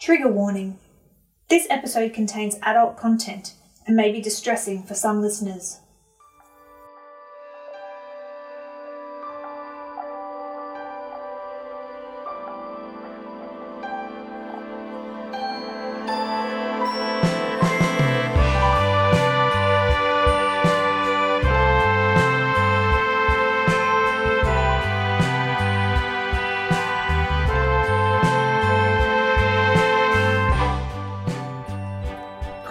Trigger warning. This episode contains adult content and may be distressing for some listeners.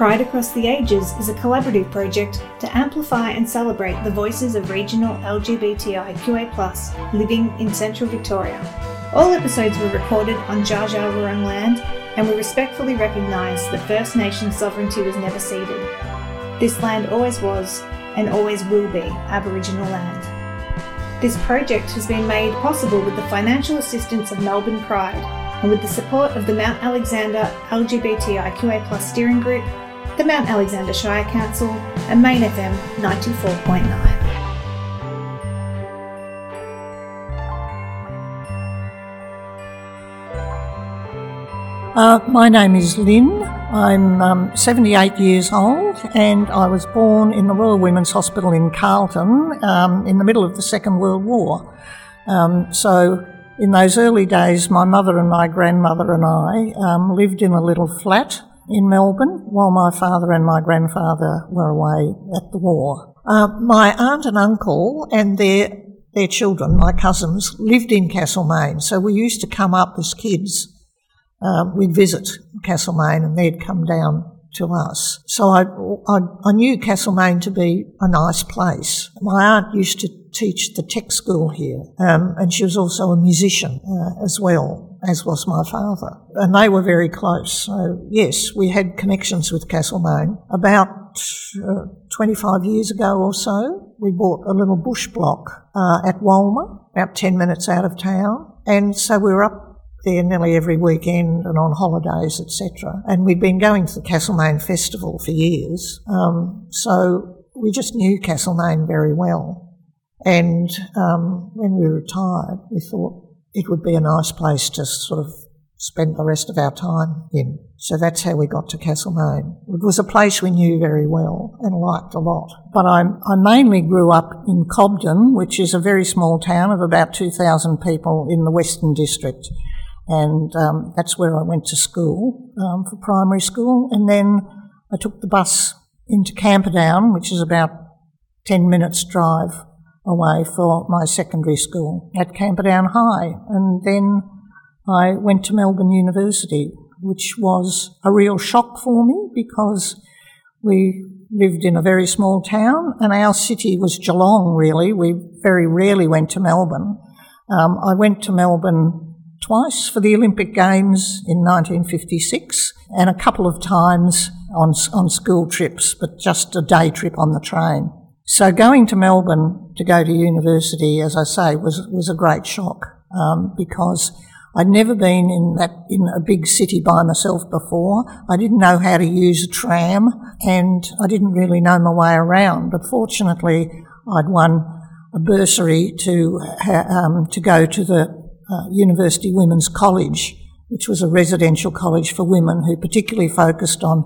Pride Across the Ages is a collaborative project to amplify and celebrate the voices of regional LGBTIQA living in central Victoria. All episodes were recorded on Dja Wurrung land, and we respectfully recognise that First Nation sovereignty was never ceded. This land always was and always will be Aboriginal land. This project has been made possible with the financial assistance of Melbourne Pride and with the support of the Mount Alexander LGBTIQA steering group the Mount Alexander Shire Council, and Main FM 94.9. Uh, my name is Lyn. I'm um, 78 years old and I was born in the Royal Women's Hospital in Carlton um, in the middle of the Second World War. Um, so, in those early days, my mother and my grandmother and I um, lived in a little flat in Melbourne while my father and my grandfather were away at the war. Uh, my aunt and uncle and their their children, my cousins, lived in Castlemaine, so we used to come up as kids. Um, we'd visit Castlemaine and they'd come down to us. So I, I, I knew Castlemaine to be a nice place. My aunt used to teach the tech school here, um, and she was also a musician uh, as well as was my father. And they were very close. So, yes, we had connections with Castlemaine. About uh, 25 years ago or so, we bought a little bush block uh, at Walmer, about 10 minutes out of town. And so we were up there nearly every weekend and on holidays, etc. And we'd been going to the Castlemaine Festival for years. Um, so we just knew Castlemaine very well. And um, when we retired, we thought, it would be a nice place to sort of spend the rest of our time in. So that's how we got to Castlemaine. It was a place we knew very well and liked a lot. But I, I mainly grew up in Cobden, which is a very small town of about 2,000 people in the Western District. And um, that's where I went to school um, for primary school. And then I took the bus into Camperdown, which is about 10 minutes drive away for my secondary school at Camperdown High. And then I went to Melbourne University, which was a real shock for me because we lived in a very small town and our city was Geelong, really. We very rarely went to Melbourne. Um, I went to Melbourne twice for the Olympic Games in 1956 and a couple of times on, on school trips, but just a day trip on the train. So going to Melbourne to go to university, as I say, was was a great shock um, because I'd never been in that in a big city by myself before. I didn't know how to use a tram, and I didn't really know my way around. But fortunately, I'd won a bursary to um, to go to the uh, University Women's College, which was a residential college for women who particularly focused on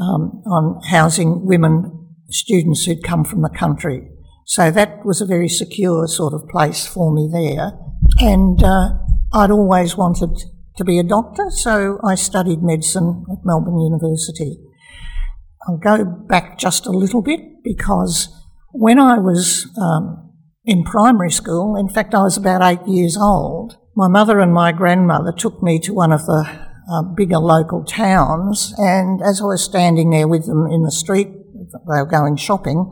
um, on housing women students who'd come from the country. So that was a very secure sort of place for me there. And uh, I'd always wanted to be a doctor, so I studied medicine at Melbourne University. I'll go back just a little bit because when I was um, in primary school, in fact, I was about eight years old, my mother and my grandmother took me to one of the uh, bigger local towns, and as I was standing there with them in the street they were going shopping,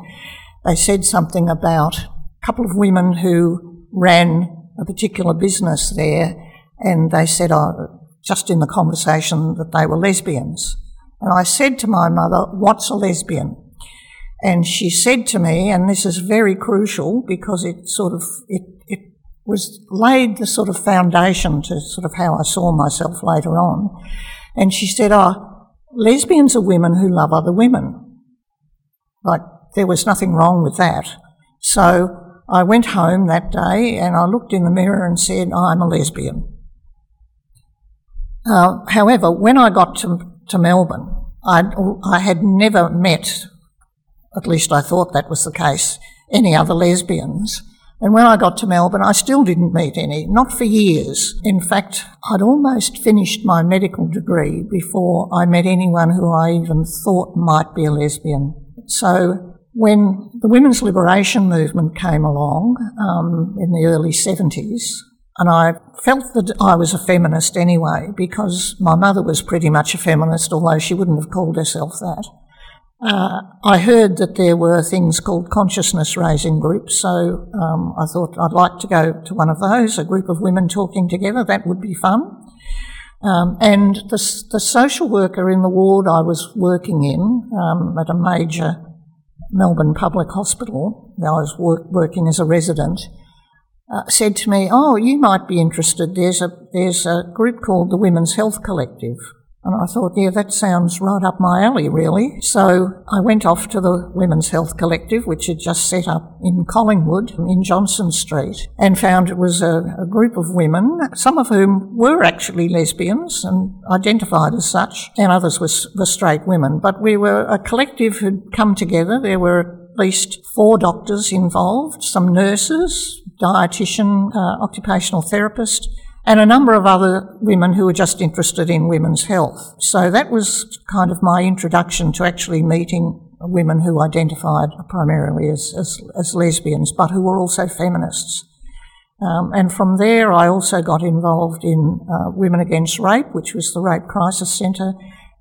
they said something about a couple of women who ran a particular business there, and they said, oh, just in the conversation, that they were lesbians. And I said to my mother, What's a lesbian? And she said to me, and this is very crucial because it sort of it, it was laid the sort of foundation to sort of how I saw myself later on. And she said, Oh, lesbians are women who love other women. Like, there was nothing wrong with that. So I went home that day and I looked in the mirror and said, I'm a lesbian. Uh, however, when I got to, to Melbourne, I'd, I had never met, at least I thought that was the case, any other lesbians. And when I got to Melbourne, I still didn't meet any, not for years. In fact, I'd almost finished my medical degree before I met anyone who I even thought might be a lesbian. So when the women's liberation movement came along um, in the early 70s, and I felt that I was a feminist anyway, because my mother was pretty much a feminist, although she wouldn't have called herself that. Uh, I heard that there were things called consciousness raising groups, so um, I thought I'd like to go to one of those, a group of women talking together, that would be fun. Um, and the, the, social worker in the ward I was working in um, at a major Melbourne public hospital, I was work, working as a resident, uh, said to me, "Oh, you might be interested. There's a there's a group called the Women's Health Collective." And I thought, yeah, that sounds right up my alley, really. So I went off to the Women's Health Collective, which had just set up in Collingwood in Johnston Street, and found it was a, a group of women, some of whom were actually lesbians and identified as such, and others were, were straight women. But we were a collective who'd come together. There were at least four doctors involved, some nurses, dietitian, uh, occupational therapist, and a number of other women who were just interested in women's health. So that was kind of my introduction to actually meeting women who identified primarily as, as, as lesbians, but who were also feminists. Um, and from there, I also got involved in uh, Women Against Rape, which was the Rape Crisis Centre.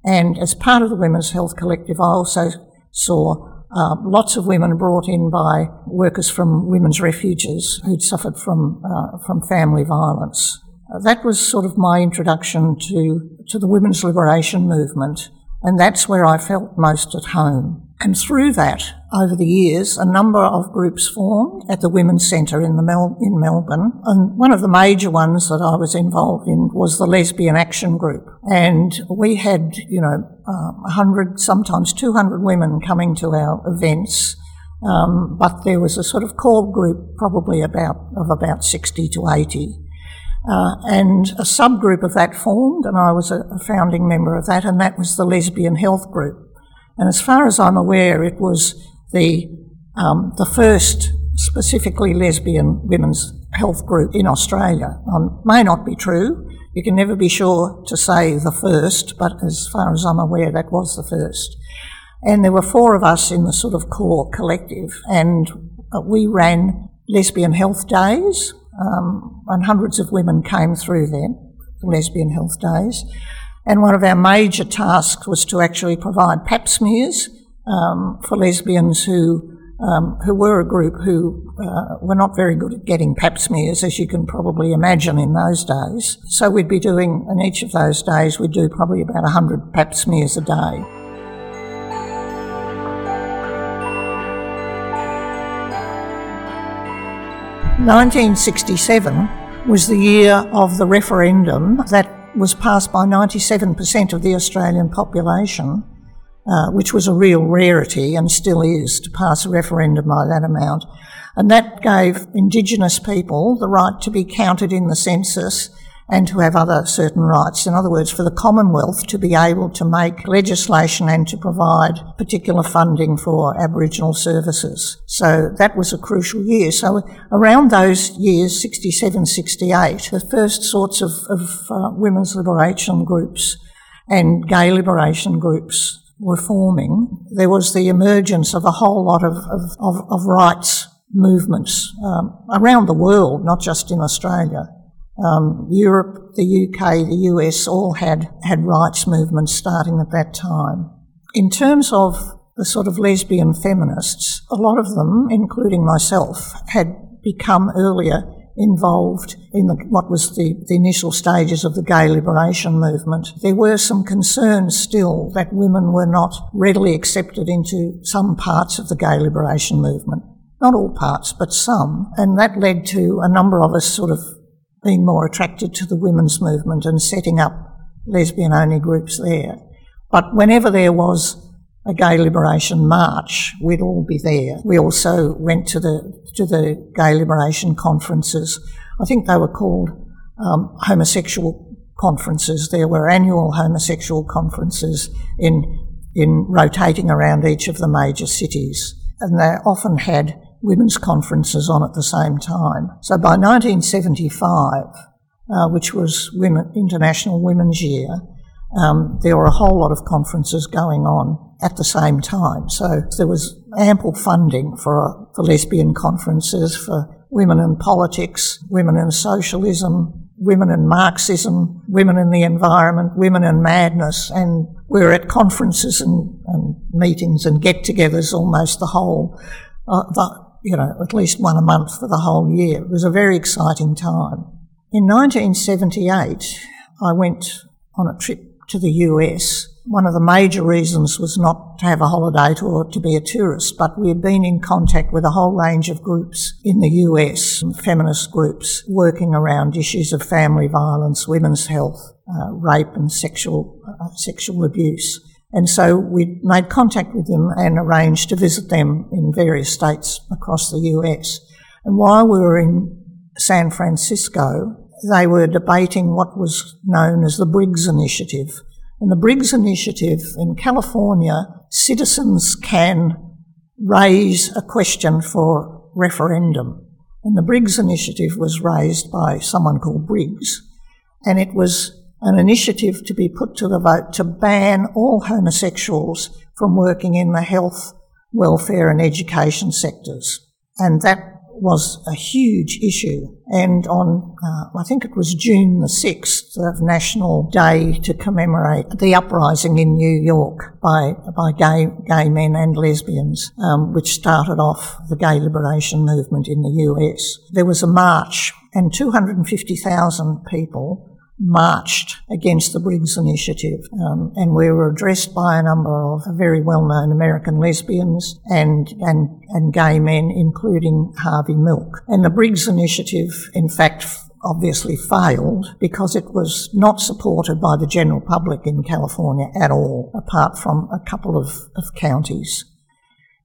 And as part of the Women's Health Collective, I also saw uh, lots of women brought in by workers from women's refuges who'd suffered from, uh, from family violence. Uh, that was sort of my introduction to, to the women's liberation movement, and that's where I felt most at home. And through that, over the years, a number of groups formed at the Women's Centre in, the Mel- in Melbourne. And one of the major ones that I was involved in was the Lesbian Action Group. And we had, you know, uh, 100, sometimes 200 women coming to our events. Um, but there was a sort of core group, probably about of about 60 to 80, uh, and a subgroup of that formed, and I was a, a founding member of that, and that was the Lesbian Health Group. And as far as I'm aware, it was the um, the first specifically lesbian women's health group in Australia. Um, may not be true. You can never be sure to say the first, but as far as I'm aware, that was the first. And there were four of us in the sort of core collective, and uh, we ran lesbian health days, um, and hundreds of women came through then, the Lesbian Health Days. And one of our major tasks was to actually provide pap smears um, for lesbians who um, who were a group who uh, were not very good at getting pap smears, as you can probably imagine in those days. So we'd be doing, in each of those days, we'd do probably about 100 pap smears a day. 1967 was the year of the referendum that was passed by 97% of the Australian population, uh, which was a real rarity and still is to pass a referendum by that amount. And that gave Indigenous people the right to be counted in the census and to have other certain rights. In other words, for the Commonwealth to be able to make legislation and to provide particular funding for Aboriginal services. So that was a crucial year. So around those years, 67, 68, the first sorts of, of uh, women's liberation groups and gay liberation groups were forming. There was the emergence of a whole lot of, of, of, of rights movements um, around the world, not just in Australia. Um, Europe, the UK, the US all had, had rights movements starting at that time. In terms of the sort of lesbian feminists, a lot of them, including myself, had become earlier involved in the, what was the, the initial stages of the gay liberation movement. There were some concerns still that women were not readily accepted into some parts of the gay liberation movement. Not all parts, but some. And that led to a number of us sort of being more attracted to the women's movement and setting up lesbian only groups there. But whenever there was a gay liberation march, we'd all be there. We also went to the to the gay liberation conferences. I think they were called um, homosexual conferences. There were annual homosexual conferences in, in rotating around each of the major cities. And they often had women's conferences on at the same time. So by 1975, uh, which was Women, International Women's Year, um, there were a whole lot of conferences going on at the same time. So there was ample funding for, uh, for lesbian conferences, for women in politics, women in socialism, women in Marxism, women in the environment, women in madness, and we were at conferences and, and meetings and get-togethers almost the whole, uh, the, you know, at least one a month for the whole year. It was a very exciting time. In 1978, I went on a trip to the US. One of the major reasons was not to have a holiday or to be a tourist, but we had been in contact with a whole range of groups in the US, feminist groups, working around issues of family violence, women's health, uh, rape and sexual, uh, sexual abuse. And so we made contact with them and arranged to visit them in various states across the US. And while we were in San Francisco, they were debating what was known as the Briggs Initiative. And the Briggs Initiative in California, citizens can raise a question for referendum. And the Briggs Initiative was raised by someone called Briggs. And it was an initiative to be put to the vote to ban all homosexuals from working in the health, welfare, and education sectors. And that was a huge issue. And on, uh, I think it was June the 6th of National Day to commemorate the uprising in New York by, by gay, gay men and lesbians, um, which started off the gay liberation movement in the US. There was a march and 250,000 people marched against the Briggs Initiative, um, and we were addressed by a number of very well-known American lesbians and, and, and gay men, including Harvey Milk. And the Briggs Initiative, in fact, obviously failed because it was not supported by the general public in California at all, apart from a couple of, of counties.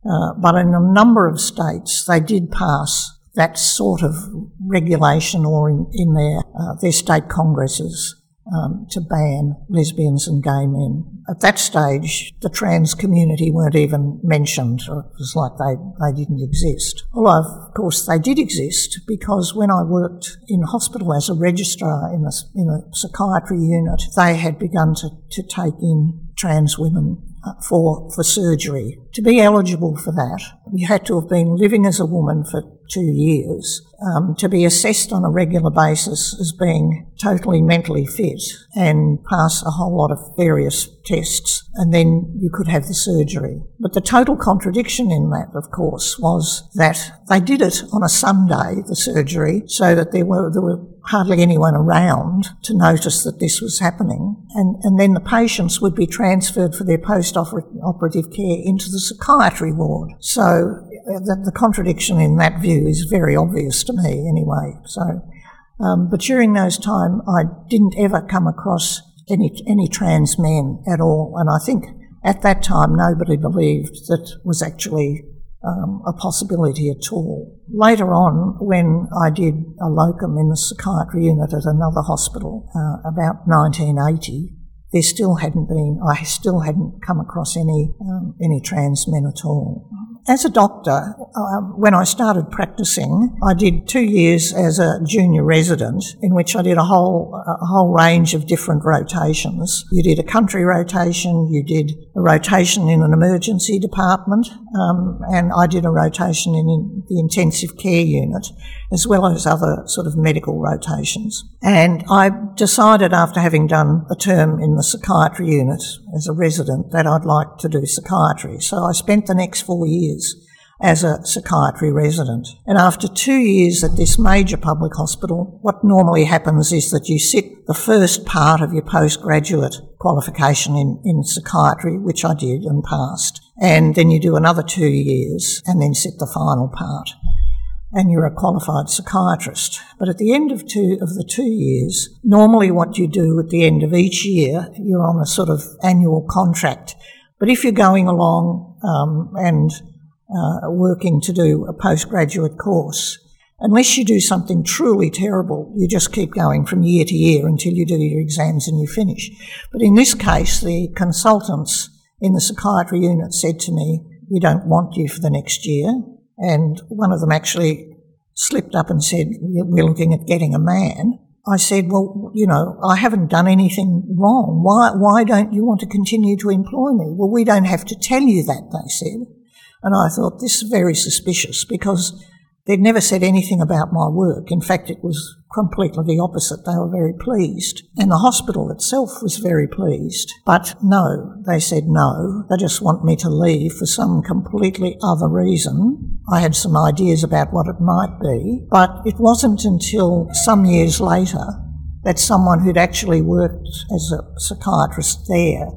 Uh, but in a number of states, they did pass that sort of regulation or in, in their, uh, their state congresses um, to ban lesbians and gay men. At that stage, the trans community weren't even mentioned. It was like they, they didn't exist. Although, of course, they did exist because when I worked in hospital as a registrar in a, in a psychiatry unit, they had begun to, to take in trans women uh, for, for surgery. To be eligible for that, you had to have been living as a woman for two years um, to be assessed on a regular basis as being totally mentally fit and pass a whole lot of various tests, and then you could have the surgery. But the total contradiction in that, of course, was that they did it on a Sunday, the surgery, so that there were, there were hardly anyone around to notice that this was happening. And, and then the patients would be transferred for their post operative care into the psychiatry ward. So the, the, contradiction in that view is very obvious to me anyway. So, um, but during those time, I didn't ever come across any any trans men at all, and I think at that time nobody believed that was actually um, a possibility at all. Later on, when I did a locum in the psychiatry unit at another hospital, uh, about 1980, there still hadn't been, I still hadn't come across any um, any trans men at all as a doctor, uh, when I started practicing, I did two years as a junior resident, in which I did a whole a whole range of different rotations. You did a country rotation, you did a rotation in an emergency department, um, and I did a rotation in, in the intensive care unit, as well as other sort of medical rotations. And I decided after having done a term in the psychiatry unit as a resident that I'd like to do psychiatry. So I spent the next four years as a psychiatry resident. And after two years at this major public hospital, what normally happens is that you sit the first part of your postgraduate qualification in, in psychiatry, which I did and passed, and then you do another two years and then sit the final part and you're a qualified psychiatrist. But at the end of two of the two years, normally what you do at the end of each year, you're on a sort of annual contract. But if you're going along um, and uh, working to do a postgraduate course, Unless you do something truly terrible, you just keep going from year to year until you do your exams and you finish. But in this case, the consultants in the psychiatry unit said to me, We don't want you for the next year. And one of them actually slipped up and said, We're looking at getting a man. I said, Well, you know, I haven't done anything wrong. Why, why don't you want to continue to employ me? Well, we don't have to tell you that, they said. And I thought, This is very suspicious because they'd never said anything about my work. In fact, it was completely the opposite. They were very pleased. And the hospital itself was very pleased. But no, they said no. They just want me to leave for some completely other reason. I had some ideas about what it might be, but it wasn't until some years later that someone who'd actually worked as a psychiatrist there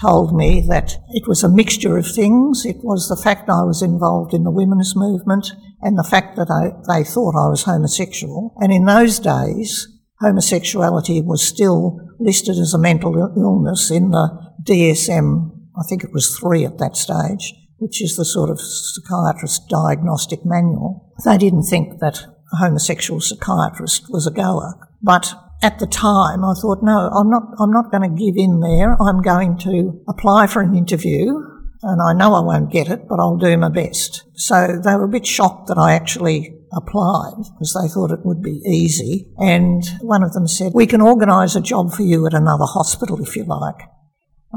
told me that it was a mixture of things. It was the fact I was involved in the women's movement and the fact that I, they thought I was homosexual. And in those days, homosexuality was still listed as a mental illness in the DSM, I think it was three at that stage, which is the sort of psychiatrist diagnostic manual. They didn't think that a homosexual psychiatrist was a goer. But at the time, I thought, no, I'm not, I'm not going to give in there. I'm going to apply for an interview and I know I won't get it, but I'll do my best. So they were a bit shocked that I actually applied because they thought it would be easy. And one of them said, We can organise a job for you at another hospital if you like.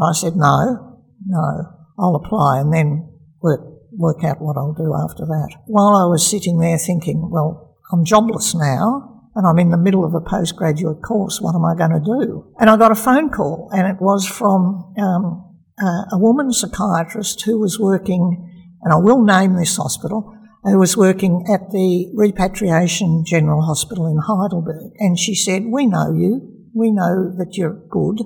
I said, No, no, I'll apply and then work, work out what I'll do after that. While I was sitting there thinking, Well, I'm jobless now. And I'm in the middle of a postgraduate course. What am I going to do? And I got a phone call, and it was from um, uh, a woman psychiatrist who was working, and I will name this hospital, who was working at the Repatriation General Hospital in Heidelberg. And she said, We know you. We know that you're good.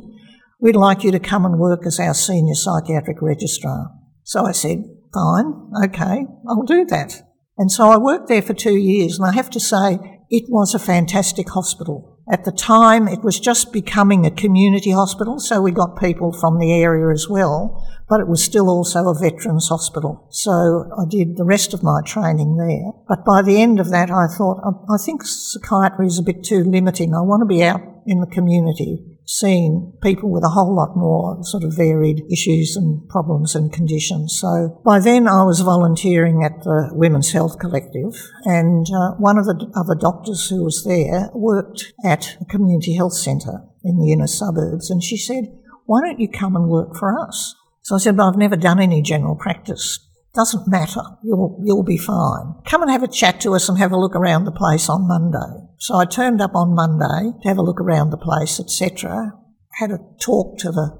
We'd like you to come and work as our senior psychiatric registrar. So I said, Fine, okay, I'll do that. And so I worked there for two years, and I have to say, it was a fantastic hospital. At the time, it was just becoming a community hospital, so we got people from the area as well, but it was still also a veterans hospital. So I did the rest of my training there. But by the end of that, I thought, oh, I think psychiatry is a bit too limiting. I want to be out in the community seeing people with a whole lot more sort of varied issues and problems and conditions. So by then I was volunteering at the Women's Health Collective and uh, one of the other doctors who was there worked at a community health centre in the inner suburbs and she said, why don't you come and work for us? So I said, but I've never done any general practice. Doesn't matter. You'll, you'll be fine. Come and have a chat to us and have a look around the place on Monday. So I turned up on Monday to have a look around the place, etc. Had a talk to the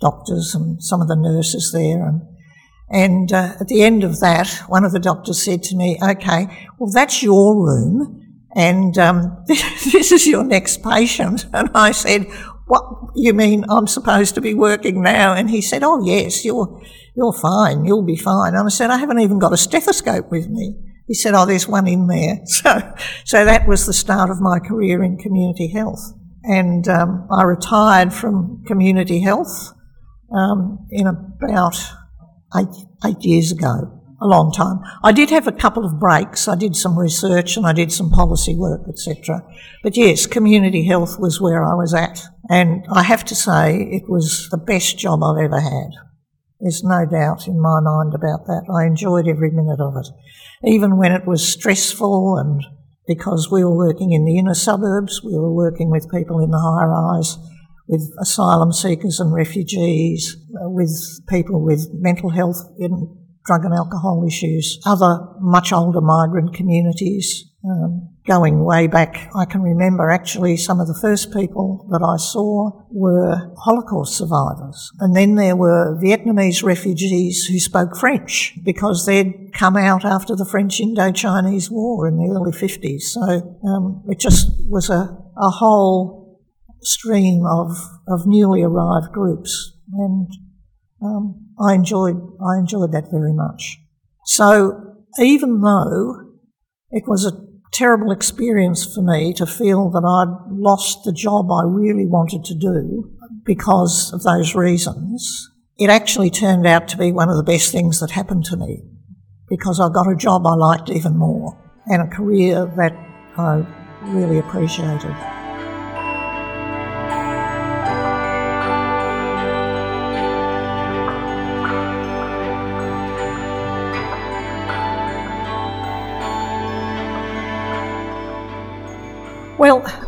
doctors and some of the nurses there and and uh, at the end of that, one of the doctors said to me, okay, well, that's your room and um, this is your next patient. And I said, what, you mean I'm supposed to be working now? And he said, oh, yes, you're, you're fine, you'll be fine. And I said, I haven't even got a stethoscope with me. He said, Oh, there's one in there. So, so that was the start of my career in community health. And um, I retired from community health um, in about eight, eight years ago, a long time. I did have a couple of breaks. I did some research and I did some policy work, etc. But yes, community health was where I was at. And I have to say, it was the best job I've ever had. There's no doubt in my mind about that. I enjoyed every minute of it, even when it was stressful and because we were working in the inner suburbs, we were working with people in the high rise, with asylum seekers and refugees, uh, with people with mental health and drug and alcohol issues, other much older migrant communities, um, going way back, I can remember actually some of the first people that I saw were Holocaust survivors. And then there were Vietnamese refugees who spoke French because they'd come out after the French Indo-Chinese War in the early 50s. So um, it just was a, a whole stream of, of newly arrived groups. And um, I enjoyed, I enjoyed that very much. So even though it was a terrible experience for me to feel that I'd lost the job I really wanted to do because of those reasons. It actually turned out to be one of the best things that happened to me because I got a job I liked even more and a career that I really appreciated.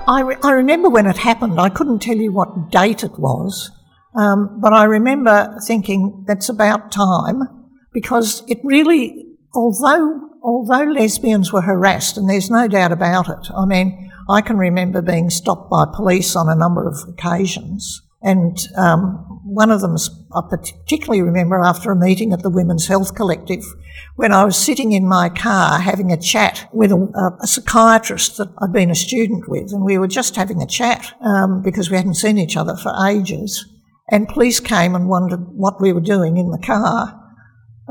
I, re- I remember when it happened. I couldn't tell you what date it was, um, but I remember thinking that's about time because it really, although although lesbians were harassed, and there's no doubt about it. I mean, I can remember being stopped by police on a number of occasions, and um, one of them I particularly remember after a meeting at the Women's Health Collective when I was sitting in my car having a chat with a, a psychiatrist that I'd been a student with, and we were just having a chat um, because we hadn't seen each other for ages. And police came and wondered what we were doing in the car.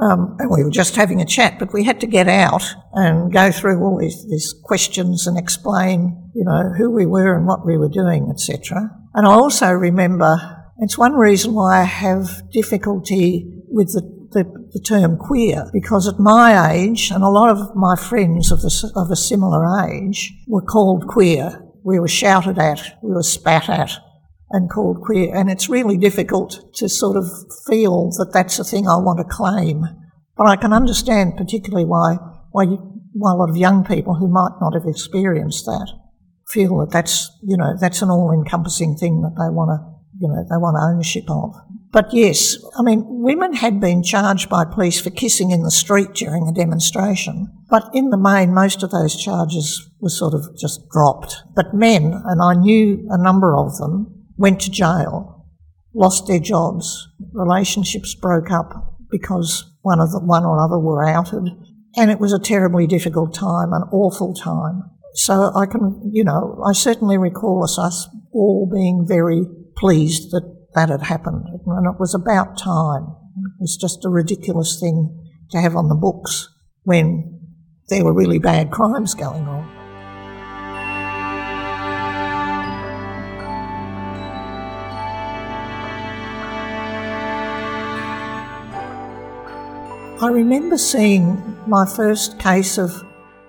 Um, and we were just having a chat, but we had to get out and go through all these, these questions and explain, you know, who we were and what we were doing, etc. And I also remember it's one reason why I have difficulty with the, the, the, term queer, because at my age, and a lot of my friends of, the, of a similar age were called queer. We were shouted at, we were spat at, and called queer. And it's really difficult to sort of feel that that's a thing I want to claim. But I can understand particularly why, why, you, why a lot of young people who might not have experienced that feel that that's, you know, that's an all-encompassing thing that they want to, you know, they want ownership of. But yes, I mean, women had been charged by police for kissing in the street during a demonstration. But in the main, most of those charges were sort of just dropped. But men, and I knew a number of them, went to jail, lost their jobs, relationships broke up because one of the one or other were outed, and it was a terribly difficult time, an awful time. So I can, you know, I certainly recall us, all being very pleased that that had happened, and it was about time. It was just a ridiculous thing to have on the books when there were really bad crimes going on. I remember seeing my first case of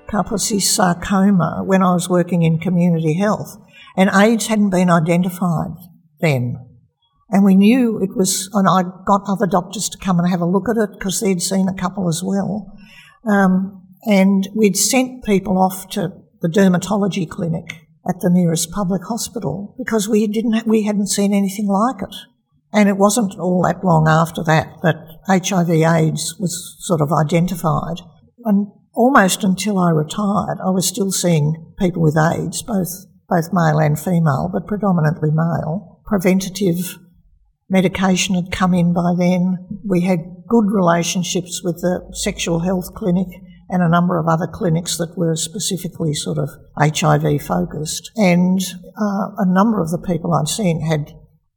Sarcoma when I was working in community health, and AIDS hadn't been identified then. And we knew it was, and I got other doctors to come and have a look at it because they'd seen a couple as well. Um, and we'd sent people off to the dermatology clinic at the nearest public hospital because we didn't, we hadn't seen anything like it. And it wasn't all that long after that that HIV AIDS was sort of identified. And almost until I retired, I was still seeing people with AIDS, both, both male and female, but predominantly male. Preventative medication had come in by then. We had good relationships with the sexual health clinic and a number of other clinics that were specifically sort of HIV focused. And uh, a number of the people I'd seen had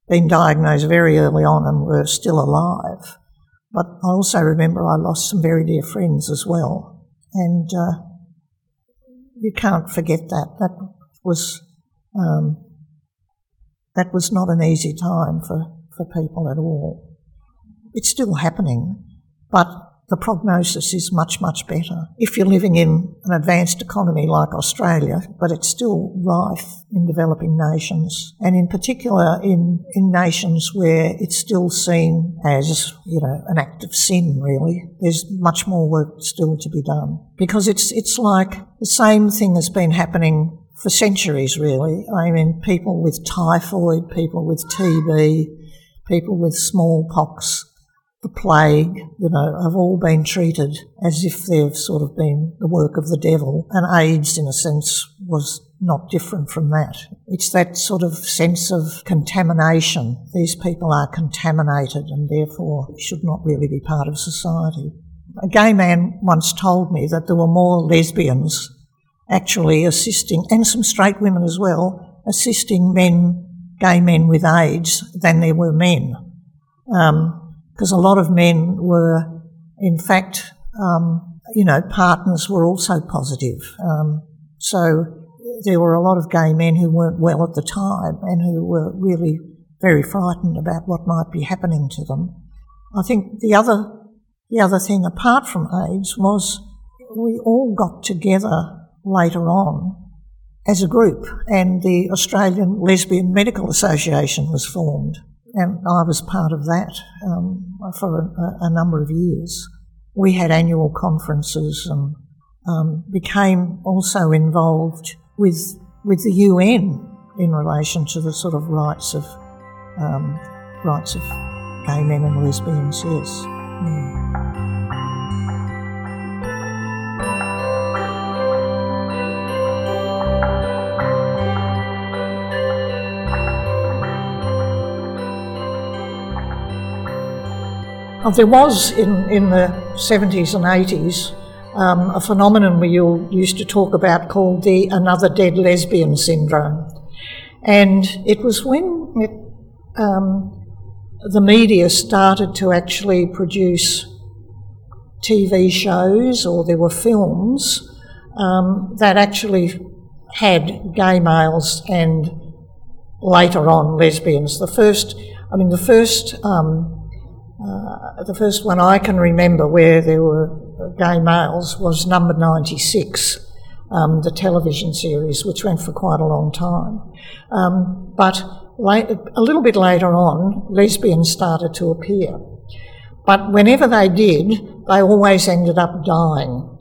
been diagnosed very early on and were still alive. But I also remember I lost some very dear friends as well. And uh, you can't forget that. That was, um, that was not an easy time for, for people at all. It's still happening, but the prognosis is much, much better. If you're living in an advanced economy like Australia, but it's still rife in developing nations, and in particular in, in nations where it's still seen as, you know, an act of sin, really. There's much more work still to be done. Because it's, it's like the same thing has been happening for centuries, really. I mean, people with typhoid, people with TB, people with smallpox, the plague, you know, have all been treated as if they've sort of been the work of the devil. And AIDS, in a sense, was not different from that. It's that sort of sense of contamination. These people are contaminated and therefore should not really be part of society. A gay man once told me that there were more lesbians actually assisting, and some straight women as well, assisting men, gay men with AIDS than there were men. Um, because a lot of men were, in fact, um, you know, partners were also positive. Um, so there were a lot of gay men who weren't well at the time and who were really very frightened about what might be happening to them. I think the other, the other thing apart from AIDS was we all got together later on as a group, and the Australian Lesbian Medical Association was formed, and I was part of that um, for a, a, number of years. We had annual conferences and um, became also involved with with the UN in relation to the sort of rights of um, rights of gay men and lesbians. Yes. Mm. There was in, in the 70s and 80s um, a phenomenon we used to talk about called the another dead lesbian syndrome. And it was when it, um, the media started to actually produce TV shows or there were films um, that actually had gay males and later on lesbians. The first, I mean, the first, um, uh, the first one I can remember where there were gay males was number 96, um, the television series, which went for quite a long time. Um, but late, a little bit later on, lesbians started to appear. But whenever they did, they always ended up dying.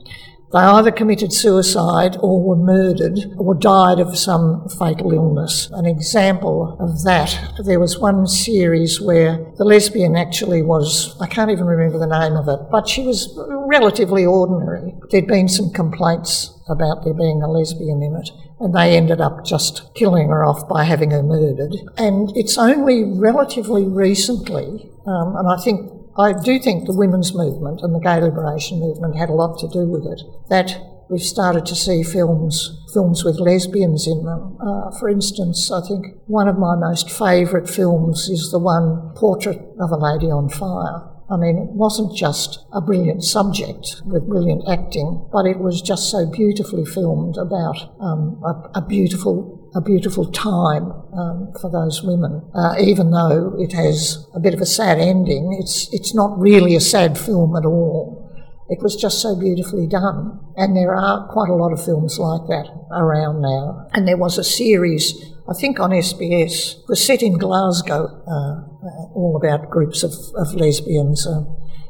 They either committed suicide or were murdered or died of some fatal illness. An example of that, there was one series where the lesbian actually was, I can't even remember the name of it, but she was relatively ordinary. There'd been some complaints about there being a lesbian in it, and they ended up just killing her off by having her murdered. And it's only relatively recently, um, and I think I do think the women's movement and the gay liberation movement had a lot to do with it. That we've started to see films films with lesbians in them. Uh, for instance, I think one of my most favourite films is the one Portrait of a Lady on Fire. I mean, it wasn't just a brilliant subject with brilliant acting, but it was just so beautifully filmed about um, a, a beautiful a beautiful time um, for those women. Uh, even though it has a bit of a sad ending, it's it's not really a sad film at all. It was just so beautifully done, and there are quite a lot of films like that around now. And there was a series, I think on SBS, was set in Glasgow, uh, all about groups of, of lesbians uh,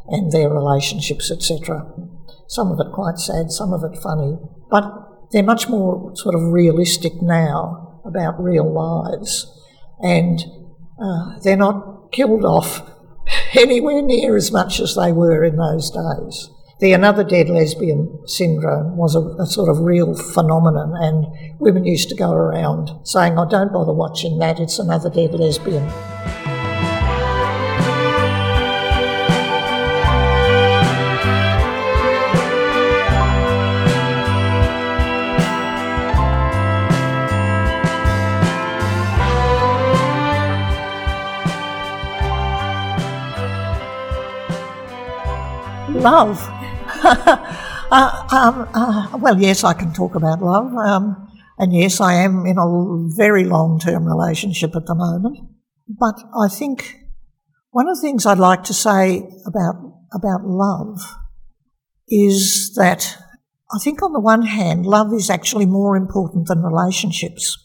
and their relationships, etc. Some of it quite sad, some of it funny, but they're much more sort of realistic now about real lives, and uh, they're not killed off anywhere near as much as they were in those days. The another dead lesbian syndrome was a, a, sort of real phenomenon, and women used to go around saying, "I oh, don't bother watching that; it's another dead lesbian." Love. uh, um, uh, well, yes, I can talk about love. Um, and yes, I am in a very long term relationship at the moment. But I think one of the things I'd like to say about, about love is that I think on the one hand, love is actually more important than relationships.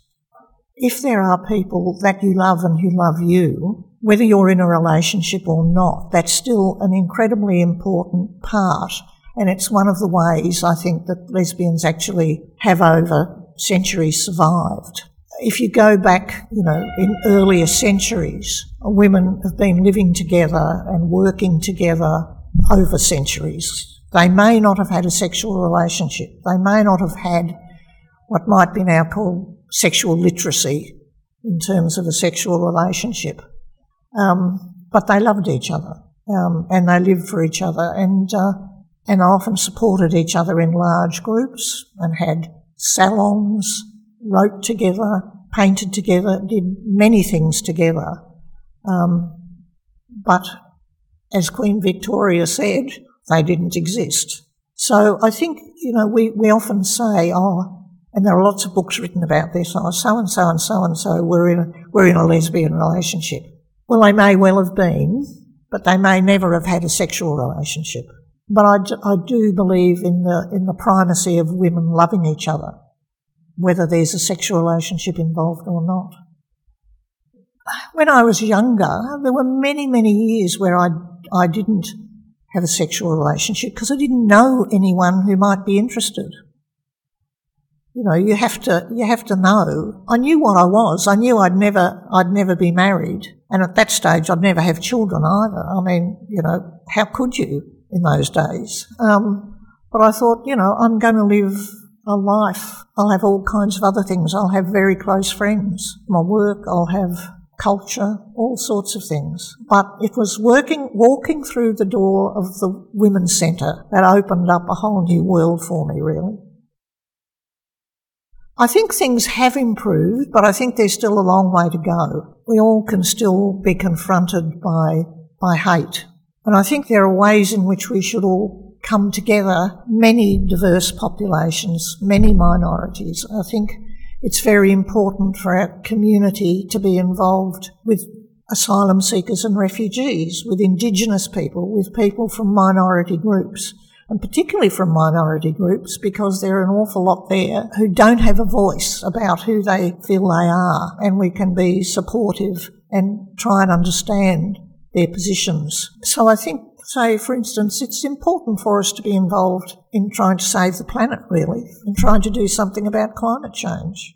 If there are people that you love and who love you, whether you're in a relationship or not, that's still an incredibly important part. And it's one of the ways I think that lesbians actually have over centuries survived. If you go back, you know, in earlier centuries, women have been living together and working together over centuries. They may not have had a sexual relationship. They may not have had what might be now called sexual literacy in terms of a sexual relationship. Um, but they loved each other um, and they lived for each other and, uh, and often supported each other in large groups and had salons, wrote together, painted together, did many things together. Um, but as Queen Victoria said, they didn't exist. So I think, you know, we, we often say, oh, and there are lots of books written about this, oh, so and so and so and so, we're in, we're in a lesbian relationship. Well, they may well have been, but they may never have had a sexual relationship. But I, I do believe in the, in the primacy of women loving each other whether there's a sexual relationship involved or not. When I was younger, there were many, many years where I, I didn't have a sexual relationship because I didn't know anyone who might be interested. You know, you have to you have to know. I knew what I was. I knew I'd never I'd never be married, and at that stage I'd never have children either. I mean, you know, how could you in those days? Um, but I thought, you know, I'm going to live a life. I'll have all kinds of other things. I'll have very close friends. My work. I'll have culture, all sorts of things. But it was working, walking through the door of the Women's Centre that opened up a whole new world for me, really. I think things have improved, but I think there's still a long way to go. We all can still be confronted by, by hate. And I think there are ways in which we should all come together, many diverse populations, many minorities. I think it's very important for our community to be involved with asylum seekers and refugees, with Indigenous people, with people from minority groups and particularly from minority groups because there are an awful lot there who don't have a voice about who they feel they are, and we can be supportive and try and understand their positions. So I think, say, for instance, it's important for us to be involved in trying to save the planet, really, and trying to do something about climate change.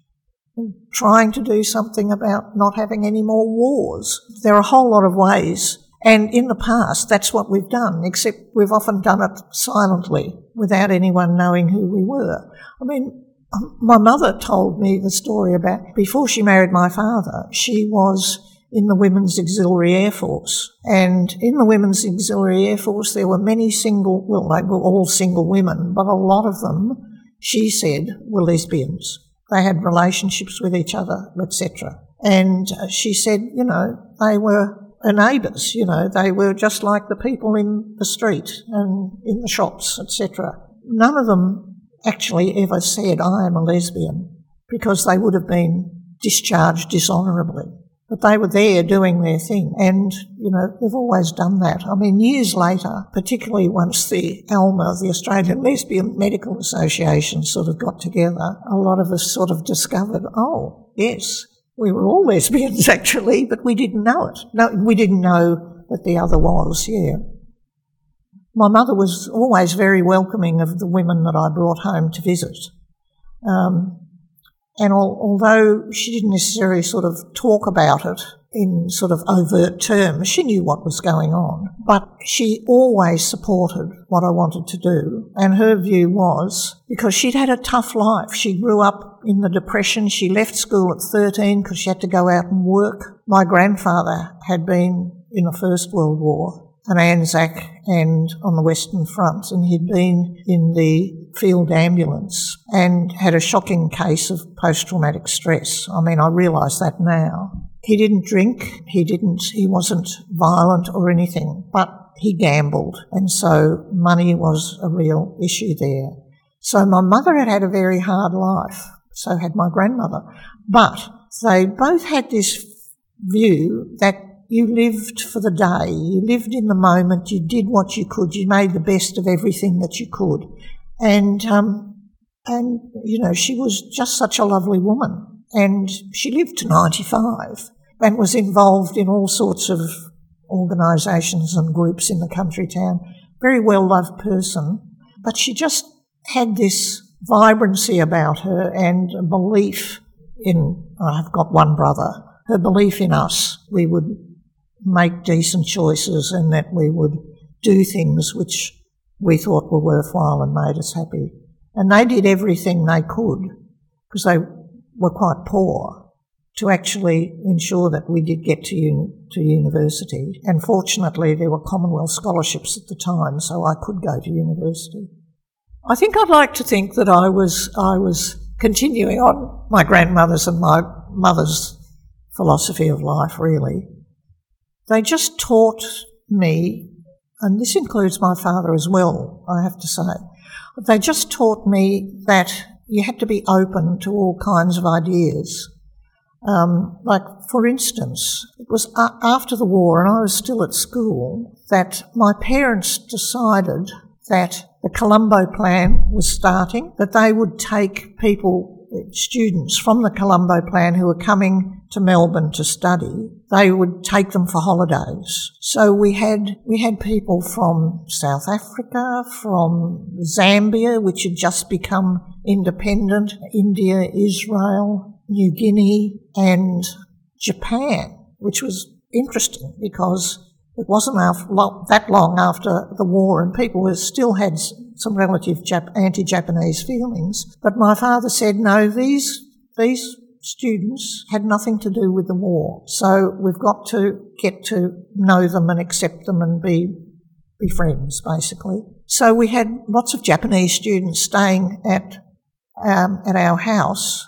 Trying to do something about not having any more wars. There are a whole lot of ways and in the past, that's what we've done, except we've often done it silently without anyone knowing who we were. I mean, um, my mother told me the story about before she married my father, she was in the Women's Auxiliary Air Force. And in the Women's Auxiliary Air Force, there were many single, well, they were all single women, but a lot of them, she said, were lesbians. They had relationships with each other, etc. And uh, she said, you know, they were neighbours, you know, they were just like the people in the street and in the shops, etc. None of them actually ever said, I am a lesbian, because they would have been discharged dishonourably. But they were there doing their thing, and, you know, they've always done that. I mean, years later, particularly once the ALMA, the Australian Lesbian Medical Association, sort of got together, a lot of us sort of discovered, oh, yes, we were all lesbians actually, but we didn't know it. No, we didn't know that the other was, yeah. My mother was always very welcoming of the women that I brought home to visit. Um, and al- although she didn't necessarily sort of talk about it in sort of overt terms, she knew what was going on. But she always supported what I wanted to do. And her view was because she'd had a tough life. She grew up in the Depression. She left school at 13 because she had to go out and work. My grandfather had been in the First World War, an Anzac and on the Western Front, and he'd been in the field ambulance and had a shocking case of post traumatic stress. I mean, I realise that now. He didn't drink, he didn't, he wasn't violent or anything, but he gambled, and so money was a real issue there. So my mother had had a very hard life so had my grandmother. But they both had this view that you lived for the day, you lived in the moment, you did what you could, you made the best of everything that you could. And, um, and, you know, she was just such a lovely woman. And she lived to 95 and was involved in all sorts of organisations and groups in the country town. Very well loved person. But she just had this vibrancy about her and a belief in, I've got one brother, her belief in us. We would make decent choices and that we would do things which we thought were worthwhile and made us happy. And they did everything they could, because they were quite poor, to actually ensure that we did get to, to university. And fortunately, there were Commonwealth scholarships at the time, so I could go to university. I think I'd like to think that I was I was continuing on my grandmother's and my mother's philosophy of life. Really, they just taught me, and this includes my father as well. I have to say, they just taught me that you had to be open to all kinds of ideas. Um, like, for instance, it was a- after the war, and I was still at school, that my parents decided that the Colombo plan was starting, that they would take people students from the Colombo Plan who were coming to Melbourne to study, they would take them for holidays. So we had we had people from South Africa, from Zambia, which had just become independent, India, Israel, New Guinea, and Japan, which was interesting because it wasn't that long after the war, and people still had some relative anti-Japanese feelings. But my father said, no, these these students had nothing to do with the war, so we've got to get to know them and accept them and be be friends, basically. So we had lots of Japanese students staying at um, at our house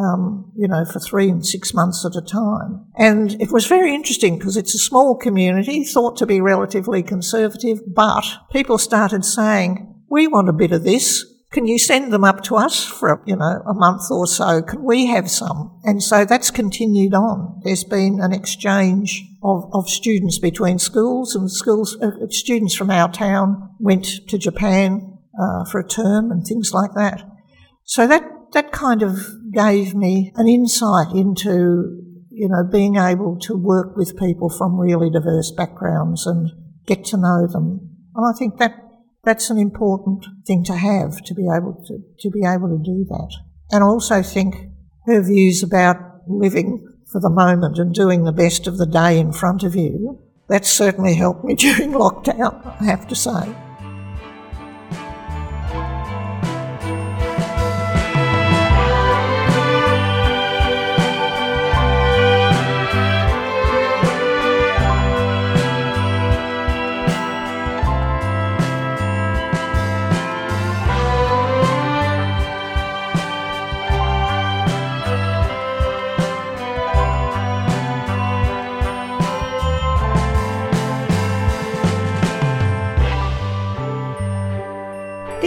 um, you know, for three and six months at a time. And it was very interesting because it's a small community, thought to be relatively conservative, but people started saying, we want a bit of this. Can you send them up to us for, you know, a month or so? Can we have some? And so that's continued on. There's been an exchange of, of students between schools and schools, uh, students from our town went to Japan uh, for a term and things like that. So that that kind of gave me an insight into, you know, being able to work with people from really diverse backgrounds and get to know them. And I think that that's an important thing to have to be able to, to be able to do that. And I also think her views about living for the moment and doing the best of the day in front of you, that's certainly helped me during lockdown, I have to say.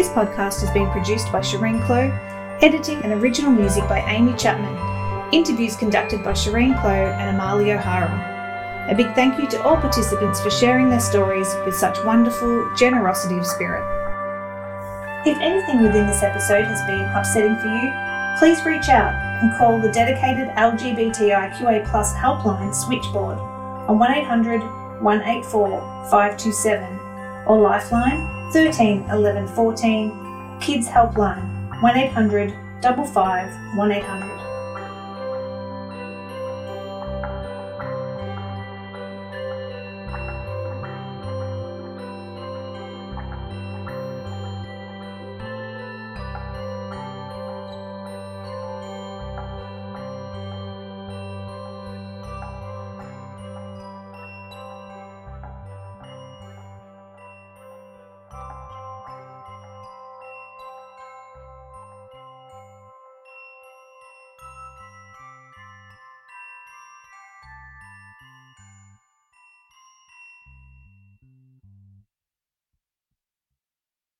This podcast has been produced by Shireen Clow, editing and original music by Amy Chapman, interviews conducted by Shireen Clow and Amalia O'Hara. A big thank you to all participants for sharing their stories with such wonderful generosity of spirit. If anything within this episode has been upsetting for you, please reach out and call the dedicated LGBTIQA helpline switchboard on 1800 184 527 or Lifeline 13 11 14, Kids Helpline 1800 55 1800.